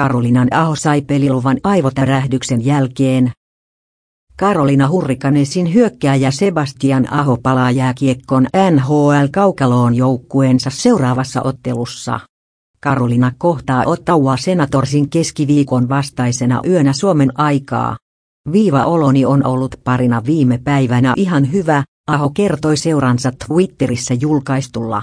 Karolinan Aho sai peliluvan aivotärähdyksen jälkeen. Karolina Hurrikanesin hyökkääjä Sebastian Aho palaa jääkiekkon NHL-kaukaloon joukkueensa seuraavassa ottelussa. Karolina kohtaa Ottawa Senatorsin keskiviikon vastaisena yönä Suomen aikaa. Viiva oloni on ollut parina viime päivänä ihan hyvä, Aho kertoi seuransa Twitterissä julkaistulla